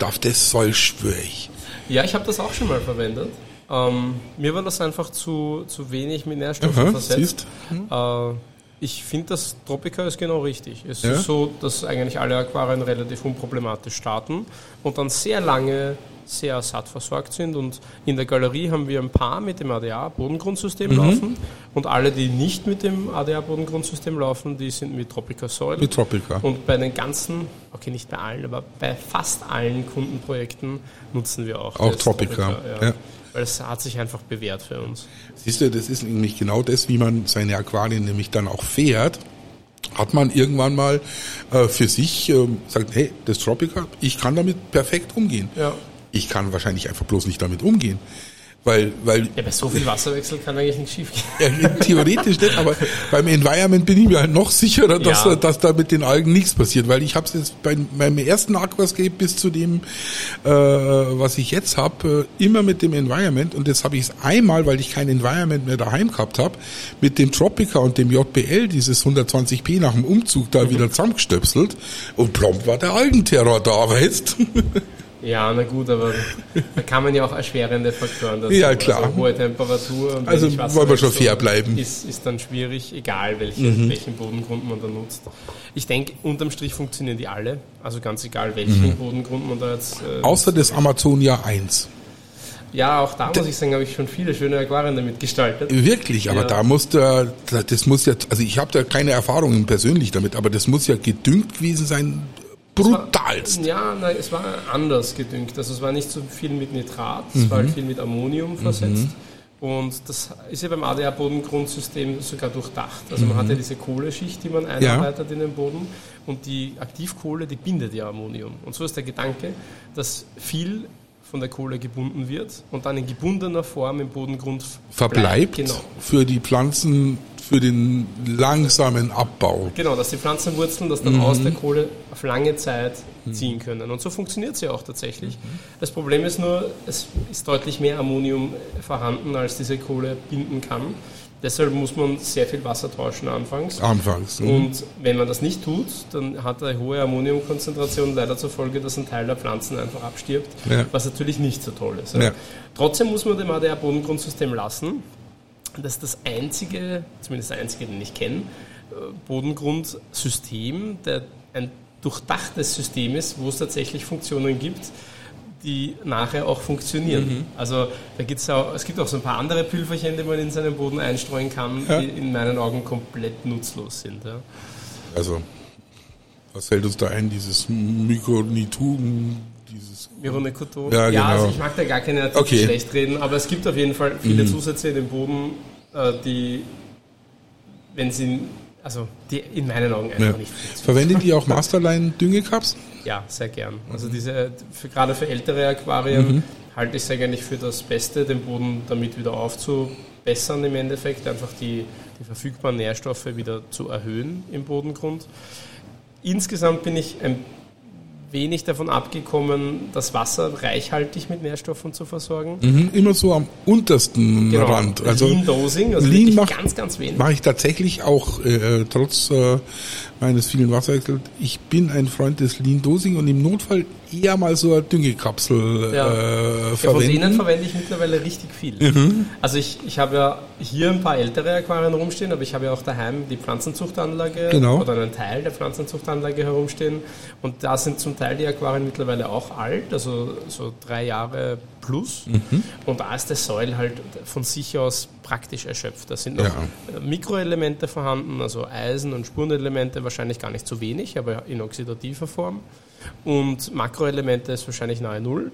Ja. Auf das Säul schwöre ich. Ja, ich habe das auch schon mal verwendet. Ähm, mir war das einfach zu, zu wenig mit Nährstoffen Aha, versetzt. Hm. Äh, ich finde, das Tropica ist genau richtig. Es ja. ist so, dass eigentlich alle Aquarien relativ unproblematisch starten und dann sehr lange sehr satt versorgt sind. Und in der Galerie haben wir ein paar mit dem ADA-Bodengrundsystem mhm. laufen. Und alle, die nicht mit dem ADA-Bodengrundsystem laufen, die sind mit Tropica Soil. Mit Tropica. Und bei den ganzen, okay, nicht bei allen, aber bei fast allen Kundenprojekten nutzen wir auch. Auch Tropica. Tropica ja. Ja. Weil es hat sich einfach bewährt für uns. Siehst du, das ist nämlich genau das, wie man seine Aquarien nämlich dann auch fährt hat man irgendwann mal äh, für sich äh, sagt, hey, das Tropica, ich kann damit perfekt umgehen. Ja. Ich kann wahrscheinlich einfach bloß nicht damit umgehen. Weil, weil ja, bei so viel Wasserwechsel kann eigentlich nichts schief gehen. Ja, theoretisch nicht, aber beim Environment bin ich mir halt noch sicherer, dass, ja. da, dass da mit den Algen nichts passiert, weil ich habe es jetzt bei meinem ersten Aquascape bis zu dem, äh, was ich jetzt habe, äh, immer mit dem Environment und jetzt habe ich es einmal, weil ich kein Environment mehr daheim gehabt habe, mit dem Tropica und dem JBL, dieses 120p nach dem Umzug da mhm. wieder zusammengestöpselt und plomb war der Algenterror da, weißt Ja, na gut, aber da kann man ja auch erschwerende Faktoren dazu. Ja, klar. Also hohe Temperatur und Also wollen wir schon fair bleiben. Ist, ist dann schwierig, egal welchen, mhm. welchen Bodengrund man da nutzt. Ich denke, unterm Strich funktionieren die alle. Also ganz egal, welchen mhm. Bodengrund man da jetzt. Äh, Außer das Amazonia 1. Ja, auch da muss ich sagen, habe ich schon viele schöne Aquarien damit gestaltet. Wirklich, aber ja. da muss der, das muss ja, also ich habe da keine Erfahrungen persönlich damit, aber das muss ja gedüngt gewesen sein, brutalst. Ja, nein, es war anders gedüngt. Also es war nicht so viel mit Nitrat, mhm. es war halt viel mit Ammonium versetzt. Mhm. Und das ist ja beim ADA-Bodengrundsystem sogar durchdacht. Also man mhm. hat ja diese Kohleschicht, die man einarbeitet ja. in den Boden und die Aktivkohle, die bindet ja Ammonium. Und so ist der Gedanke, dass viel von der Kohle gebunden wird und dann in gebundener Form im Bodengrund verbleibt. Genau. Für die Pflanzen für den langsamen Abbau. Genau, dass die Pflanzenwurzeln das dann mhm. aus der Kohle auf lange Zeit ziehen können. Und so funktioniert sie auch tatsächlich. Mhm. Das Problem ist nur, es ist deutlich mehr Ammonium vorhanden, als diese Kohle binden kann. Deshalb muss man sehr viel Wasser tauschen anfangs. Anfangs. Mhm. Und wenn man das nicht tut, dann hat eine hohe Ammoniumkonzentration leider zur Folge, dass ein Teil der Pflanzen einfach abstirbt, ja. was natürlich nicht so toll ist. Ja. Trotzdem muss man dem ADR-Bodengrundsystem lassen. Das ist das einzige, zumindest das einzige, den ich kenne, äh, Bodengrundsystem, der ein durchdachtes System ist, wo es tatsächlich Funktionen gibt, die nachher auch funktionieren. Mhm. Also da gibt's auch, es gibt auch so ein paar andere Pülverchen, die man in seinen Boden einstreuen kann, ja. die in meinen Augen komplett nutzlos sind. Ja. Also was fällt uns da ein, dieses Mykonitun dieses. Mirone Couture. Ja, Ja, genau. also ich mag da gar keine Artikel Okay. Mhm. schlecht reden, aber es gibt auf jeden Fall viele Zusätze in den Boden, äh, die, wenn sie, also die in meinen Augen einfach Ja. nicht. Verwendet ihr auch Masterline Düngecups? Ja, sehr gern. Also diese, für, gerade für ältere Aquarien halte ich es eigentlich für das Beste, den Boden damit wieder aufzubessern im Endeffekt, einfach die, die verfügbaren Nährstoffe wieder zu erhöhen im Bodengrund. Insgesamt bin ich ein wenig davon abgekommen, das Wasser reichhaltig mit Nährstoffen zu versorgen. Mhm, immer so am untersten Rand. Also Lean Dosing, also Lean macht- ganz, ganz wenig. mache ich tatsächlich auch, äh, trotz äh, meines vielen Wasserwechsels. Ich bin ein Freund des Lean Dosing und im Notfall eher mal so eine Düngekapsel Ja. äh, Ja, von denen verwenden. verwende ich mittlerweile richtig viel. Mhm. Also ich, ich habe ja hier ein paar ältere Aquarien rumstehen, aber ich habe ja auch daheim die Pflanzenzuchtanlage Genau. oder einen Teil der Pflanzenzuchtanlage herumstehen. Und da sind zum Teil die Aquarien mittlerweile auch alt, also so drei Jahre plus. Mhm. Und da ist der Soil halt von sich aus praktisch erschöpft. Da sind noch Ja. äh, Mikroelemente vorhanden, also Eisen und Spurenelemente wahrscheinlich gar nicht so wenig, aber in oxidativer Form. Und Makroelemente ist wahrscheinlich nahe Null.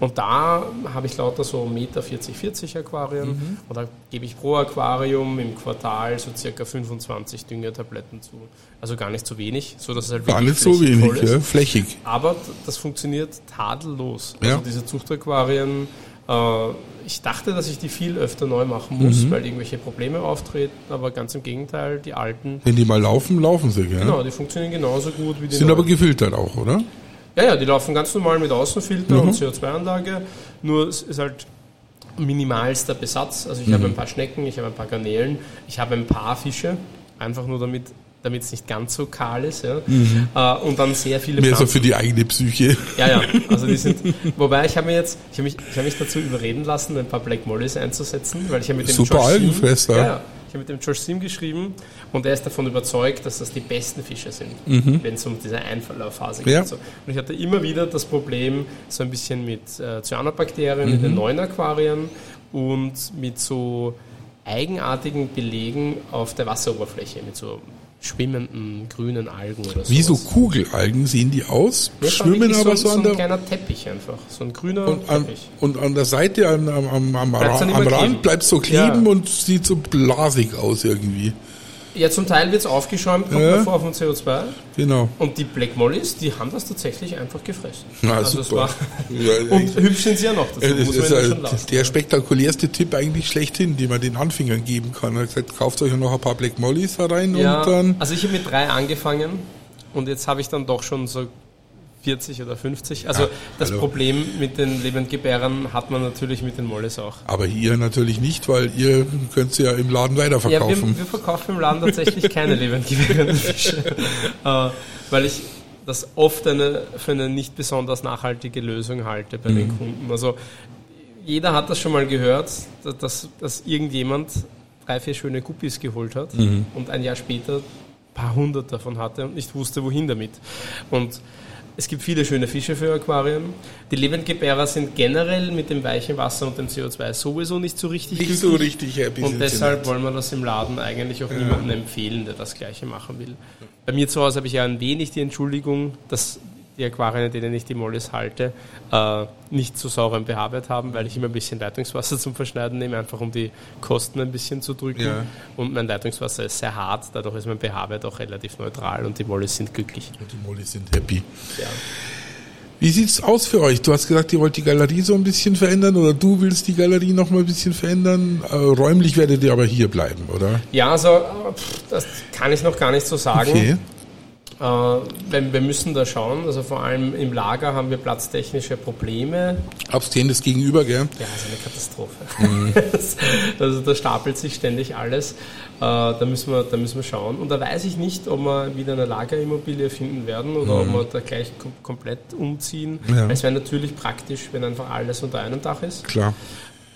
Und da habe ich lauter so Meter 40, 40 Aquarien. Mhm. Und da gebe ich pro Aquarium im Quartal so circa 25 Düngetabletten zu. Also gar nicht so wenig, so dass es halt Gar wirklich nicht so wenig, ist. ja, flächig. Aber das funktioniert tadellos. Ja. Also diese Zuchtaquarien, äh, ich dachte, dass ich die viel öfter neu machen muss, Mhm. weil irgendwelche Probleme auftreten, aber ganz im Gegenteil, die alten, Wenn die mal laufen, laufen sie, gell? genau, die funktionieren genauso gut wie die Sind neuen. aber gefiltert auch, oder? Ja, ja, die laufen ganz normal mit Außenfilter Mhm. und CO2-Anlage, nur es ist halt minimalster Besatz. Also ich Mhm. habe ein paar Schnecken, ich habe ein paar Garnelen, ich habe ein paar Fische, einfach nur damit damit es nicht ganz so kahl ist. Ja. Äh, und dann sehr viele Mehr so Pflanzen. für die eigene Psyche. Ja, ja, also die sind. Wobei ich habe mir jetzt, ich habe mich, ich habe mich dazu überreden lassen, ein paar Black Mollys einzusetzen, weil ich habe mit dem Super Algenfresser. Ja, ja, habe mit dem Josh Sim geschrieben und er ist davon überzeugt, dass das die besten Fische sind, wenn es um diese Einfallphase geht. Mhm. Ja. So. Und ich hatte immer wieder das Problem, so ein bisschen mit äh, Cyanobakterien in den Mhm. neuen Aquarien und mit so eigenartigen Belegen auf der Wasseroberfläche, mit so schwimmenden grünen Algen oder so. Wie so Kugelalgen sehen die aus, war schwimmen aber so, so an so ein der kleiner Teppich einfach. So ein grüner und an, Teppich. und an der Seite, am, am, am, am, am Rand kleben. bleibt so kleben Ja. und sieht so blasig aus irgendwie. Ja, zum Teil wird es aufgeschäumt, kommt Ja. mir vor vom CO2. Genau. Und die Black Mollys, die haben das tatsächlich einfach gefressen. Na, also es super. war, Ja, und hübsch sind sie ja noch dazu, Das muss man ist schon lassen. der spektakulärste Tipp eigentlich schlechthin, den man den Anfängern geben kann. Er hat gesagt, kauft euch noch ein paar Black Mollys herein Ja, und dann. also ich habe mit drei angefangen und jetzt habe ich dann doch schon so 40 oder 50. Also Ah, das hallo. Problem mit den Lebendgebärern hat man natürlich mit den Mollys auch. Aber ihr natürlich nicht, weil ihr könnt sie ja im Laden Ja, weiterverkaufen. wir, wir verkaufen im Laden tatsächlich keine lebendgebärenden Fische, äh, weil ich das oft eine, für eine nicht besonders nachhaltige Lösung halte bei Mhm. den Kunden. Also jeder hat das schon mal gehört, dass, dass, dass irgendjemand drei, vier schöne Guppies geholt hat Mhm. und ein Jahr später ein paar hundert davon hatte und nicht wusste, wohin damit. Und es gibt viele schöne Fische für Aquarien. Die Lebendgebärer sind generell mit dem weichen Wasser und dem CO2 sowieso nicht so richtig nicht so glücklich. richtig happy Und deshalb wollen wir das im Laden eigentlich auch niemandem empfehlen, der das Gleiche machen will. Bei mir zu Hause habe ich ja ein wenig die Entschuldigung, dass die Aquarien, in denen ich die Mollis halte, äh, nicht so sauren pH-Wert haben, weil ich immer ein bisschen Leitungswasser zum Verschneiden nehme, einfach um die Kosten ein bisschen zu drücken. Ja. Und mein Leitungswasser ist sehr hart, dadurch ist mein pH-Wert auch relativ neutral und die Mollis sind glücklich. Und die Mollys sind happy. Ja. Wie sieht's aus für euch? Du hast gesagt, ihr wollt die Galerie so ein bisschen verändern oder du willst die Galerie noch mal ein bisschen verändern. Äh, räumlich werdet ihr aber hier bleiben, oder? Ja, also äh, das kann ich noch gar nicht so sagen. Okay. Äh, wir, müssen da schauen. Also vor allem im Lager haben wir platztechnische Probleme. Abstehendes Gegenüber, gell? Ja, also eine Katastrophe. Das- also da stapelt sich ständig alles. Äh, da, müssen wir, da müssen wir schauen. Und da weiß ich nicht, ob wir wieder eine Lagerimmobilie finden werden oder ob wir da gleich kom komplett umziehen. Ja. Es wäre natürlich praktisch, wenn einfach alles unter einem Dach ist. Klar.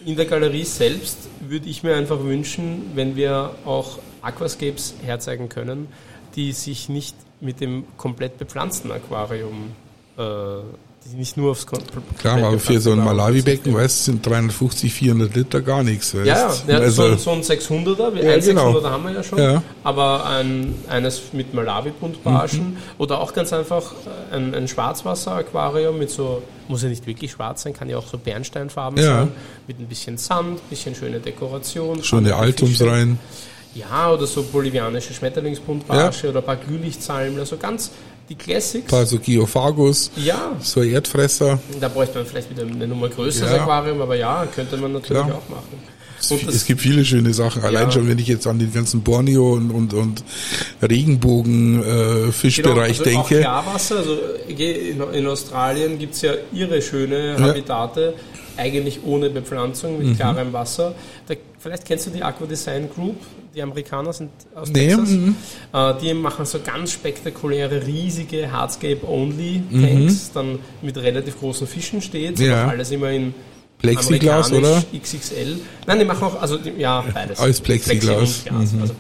In der Galerie selbst würde ich mir einfach wünschen, wenn wir auch Aquascapes herzeigen können, die sich nicht mit dem komplett bepflanzten Aquarium äh, die nicht nur aufs Kon Klar, aber für so ein Malawi-Becken, weißt du, sind 350, 400 Liter gar nichts. Weißt? Ja, ja, also, so, ein 600er, Ja, ein genau. 600er haben wir ja schon, Ja. aber ein, eines mit Malawi-Buntbarschen Mhm. oder auch ganz einfach äh, ein, ein Schwarzwasser-Aquarium mit so, muss ja nicht wirklich schwarz sein, kann ja auch so Bernsteinfarben Ja. sein, mit ein bisschen Sand, bisschen schöne Dekoration. andere Altums Fische. Ja, oder so bolivianische Schmetterlingsbuntbarsche oder ein paar Glühlichtsalmler, so ganz die Classics. Ein paar so Geophagus, Ja, so Erdfresser. da bräuchte man vielleicht wieder eine Nummer größeres Ja. Aquarium, aber ja, könnte man natürlich Klar. auch machen. Es, Und es gibt viele schöne Sachen. Allein Ja. schon, wenn ich jetzt an den ganzen Borneo und, und, und Regenbogen-Fischbereich Genau, also Auch denke. Klarwasser, also in, in Australien gibt es ja irre schöne Habitate, eigentlich ohne Bepflanzung, Mhm. mit klarem Wasser. Da, vielleicht kennst du die Aqua Design Group, die Amerikaner sind aus Nee, Texas. mhm. Äh, die machen so ganz spektakuläre, riesige Hardscape-Only-Tanks, dann mit relativ großen Fischen steht, Mhm. Ja. alles immer in Plexiglas, oder? XXL. Nein, die machen auch, also die, ja, beides. Alles Plexiglas. Plexi und Glas. Mhm. Also,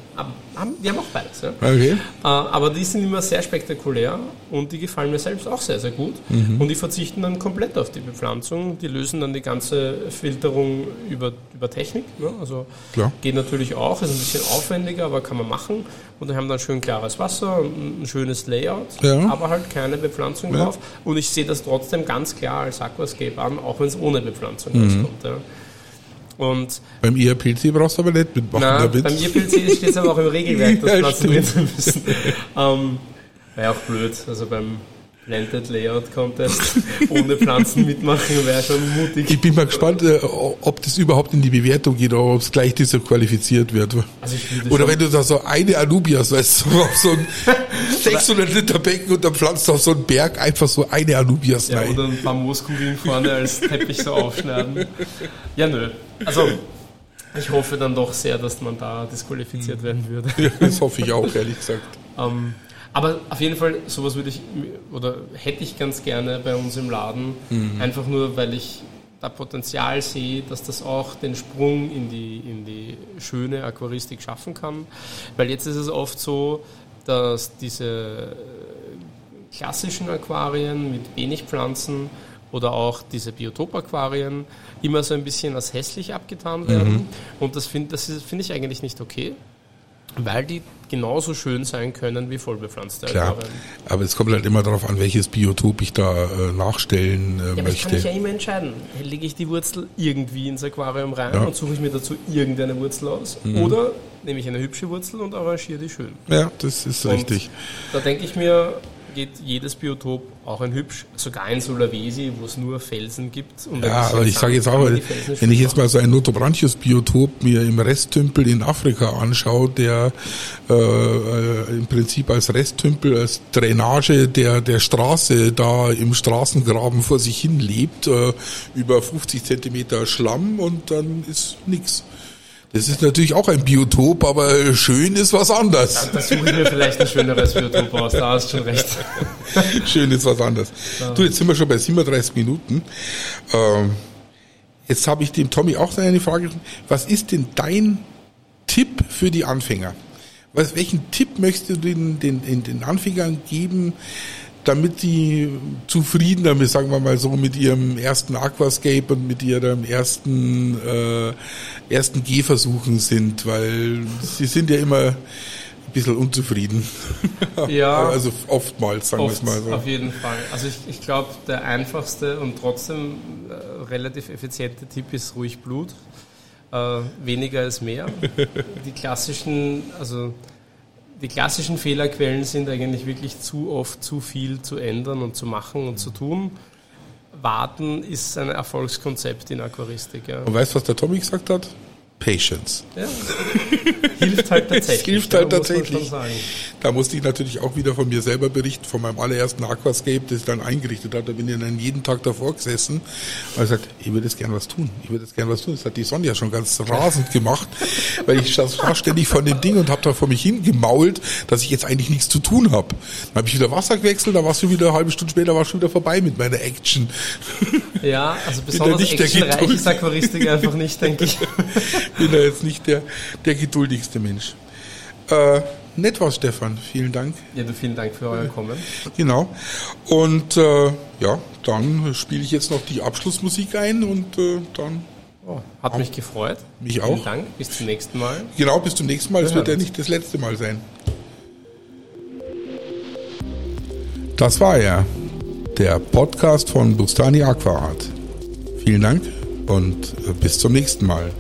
haben, die haben auch beides. Ja. Okay. Äh, aber die sind immer sehr spektakulär und die gefallen mir selbst auch sehr, sehr gut. Mhm. Und die verzichten dann komplett auf die Bepflanzung. Die lösen dann die ganze Filterung über, über Technik. Ne? Also Klar. geht natürlich auch, ist ein bisschen aufwendiger, aber kann man machen. Und die haben dann schön klares Wasser und ein schönes Layout, Ja. aber halt keine Bepflanzung Ja. drauf. Und ich sehe das trotzdem ganz klar als Aquascape an, auch wenn es ohne Bepflanzung Mhm. rauskommt. Ja. Und Beim IRPC brauchst du aber nicht mitmachen na, beim IPLC steht es aber auch im Regelwerk, dass Ja, Pflanzen drin sein müssen. ähm, wäre auch blöd. Also beim Blended Layout Contest ohne Pflanzen mitmachen wäre schon mutig. Ich bin mal gespannt, äh, ob das überhaupt in die Bewertung geht oder ob es gleich disqualifiziert wird. Also Oder wenn du da so eine Anubias, weißt du, auf so ein 600 Liter Becken und dann pflanzt du auf so einen Berg einfach so eine Anubias ja, rein. oder ein paar Mooskugeln vorne als Teppich so aufschneiden. Ja, nö. Also ich hoffe dann doch sehr, dass man da disqualifiziert werden würde. Ja, das hoffe ich auch, ehrlich gesagt. Ähm, aber auf jeden Fall, sowas würde ich oder hätte ich ganz gerne bei uns im Laden. Einfach nur, weil ich da Potenzial sehe, dass das auch den Sprung in die, in die schöne Aquaristik schaffen kann. Weil jetzt ist es oft so, dass diese äh, klassischen Aquarien mit wenig Pflanzen oder auch diese Biotop-Aquarien immer so ein bisschen als hässlich abgetan werden. Und das finde das finde ich eigentlich nicht okay, weil die genauso schön sein können wie vollbepflanzte Klar. Aquarien. Aber es kommt halt immer darauf an, welches Biotop ich da äh, nachstellen äh, Ja, aber ich kann mich ja möchte. immer entscheiden. Lege ich die Wurzel irgendwie ins Aquarium rein Ja. Mhm. und suche ich mir dazu irgendeine Wurzel aus? Oder nehme ich eine hübsche Wurzel und arrangiere die schön? Ja, das ist Und richtig. Da denke ich mir, geht jedes Biotop auch ein hübsch, sogar in Sulawesi, wo es nur Felsen gibt. Ja, aber ich sage jetzt auch, wenn ich jetzt mal so ein Notobranchius-Biotop mir im Resttümpel in Afrika anschaue, der äh, äh, im Prinzip als Resttümpel, als Drainage der, der Straße da im Straßengraben vor sich hin lebt, äh, über 50 Zentimeter Schlamm und dann ist nix. Das ist natürlich auch ein Biotop, aber schön ist was anderes. Da suche ich mir vielleicht ein schöneres Biotop aus, da hast du schon recht. Schön ist was anderes. Du, jetzt sind wir schon bei 37 Minuten. Ähm, jetzt habe ich dem Tommy auch eine Frage. Was ist denn dein Tipp für die Anfänger? Was, welchen Tipp möchtest du den, den, den Anfängern geben, damit die zufrieden damit, sagen wir mal so, mit ihrem ersten Aquascape und mit ihrem ersten, äh, ersten Gehversuchen sind? Weil sie sind ja immer ein bisschen unzufrieden. Ja. Also oftmals, sagen wir es Oft, mal so. auf jeden Fall. Also ich, ich glaube, der einfachste und trotzdem äh, relativ effiziente Tipp ist ruhig Blut. Äh, weniger ist mehr. Die klassischen, also die klassischen Fehlerquellen sind eigentlich wirklich zu oft zu viel zu ändern und zu machen und zu tun. Warten ist ein Erfolgskonzept in Aquaristik. Ja. Und weißt du, was der Tommy gesagt hat? Patience. Ja. hilft halt tatsächlich. hilft halt muss man tatsächlich. Da musste ich natürlich auch wieder von mir selber berichten, von meinem allerersten Aquascape, das ich dann eingerichtet habe. Da bin ich dann jeden Tag davor gesessen und gesagt, ich würde jetzt gern was tun. Ich würde jetzt gern was tun. Das hat die Sonja schon ganz rasend gemacht, weil ich saß ständig von dem Ding und habe da vor mich hingemault, dass ich jetzt eigentlich nichts zu tun habe. Dann habe ich wieder Wasser gewechselt, da war es schon wieder eine halbe Stunde später, war schon wieder vorbei mit meiner Action. Ja, also besonders nicht der actionreich ist Aquaristik einfach nicht, denke ich. bin da jetzt nicht der, der geduldigste Mensch. Äh, nett war's, Stefan. Vielen Dank. Ja, du vielen Dank für euer Kommen. Genau. Und äh, ja, dann spiele ich jetzt noch die Abschlussmusik ein und äh, dann. Oh, hat mich gefreut. Mich auch. Vielen Dank. Bis zum nächsten Mal. Genau, bis zum nächsten Mal. Es Wir wird ja nicht das letzte Mal sein. Das war er, der Podcast von Bustani Aquaart. Vielen Dank und äh, bis zum nächsten Mal.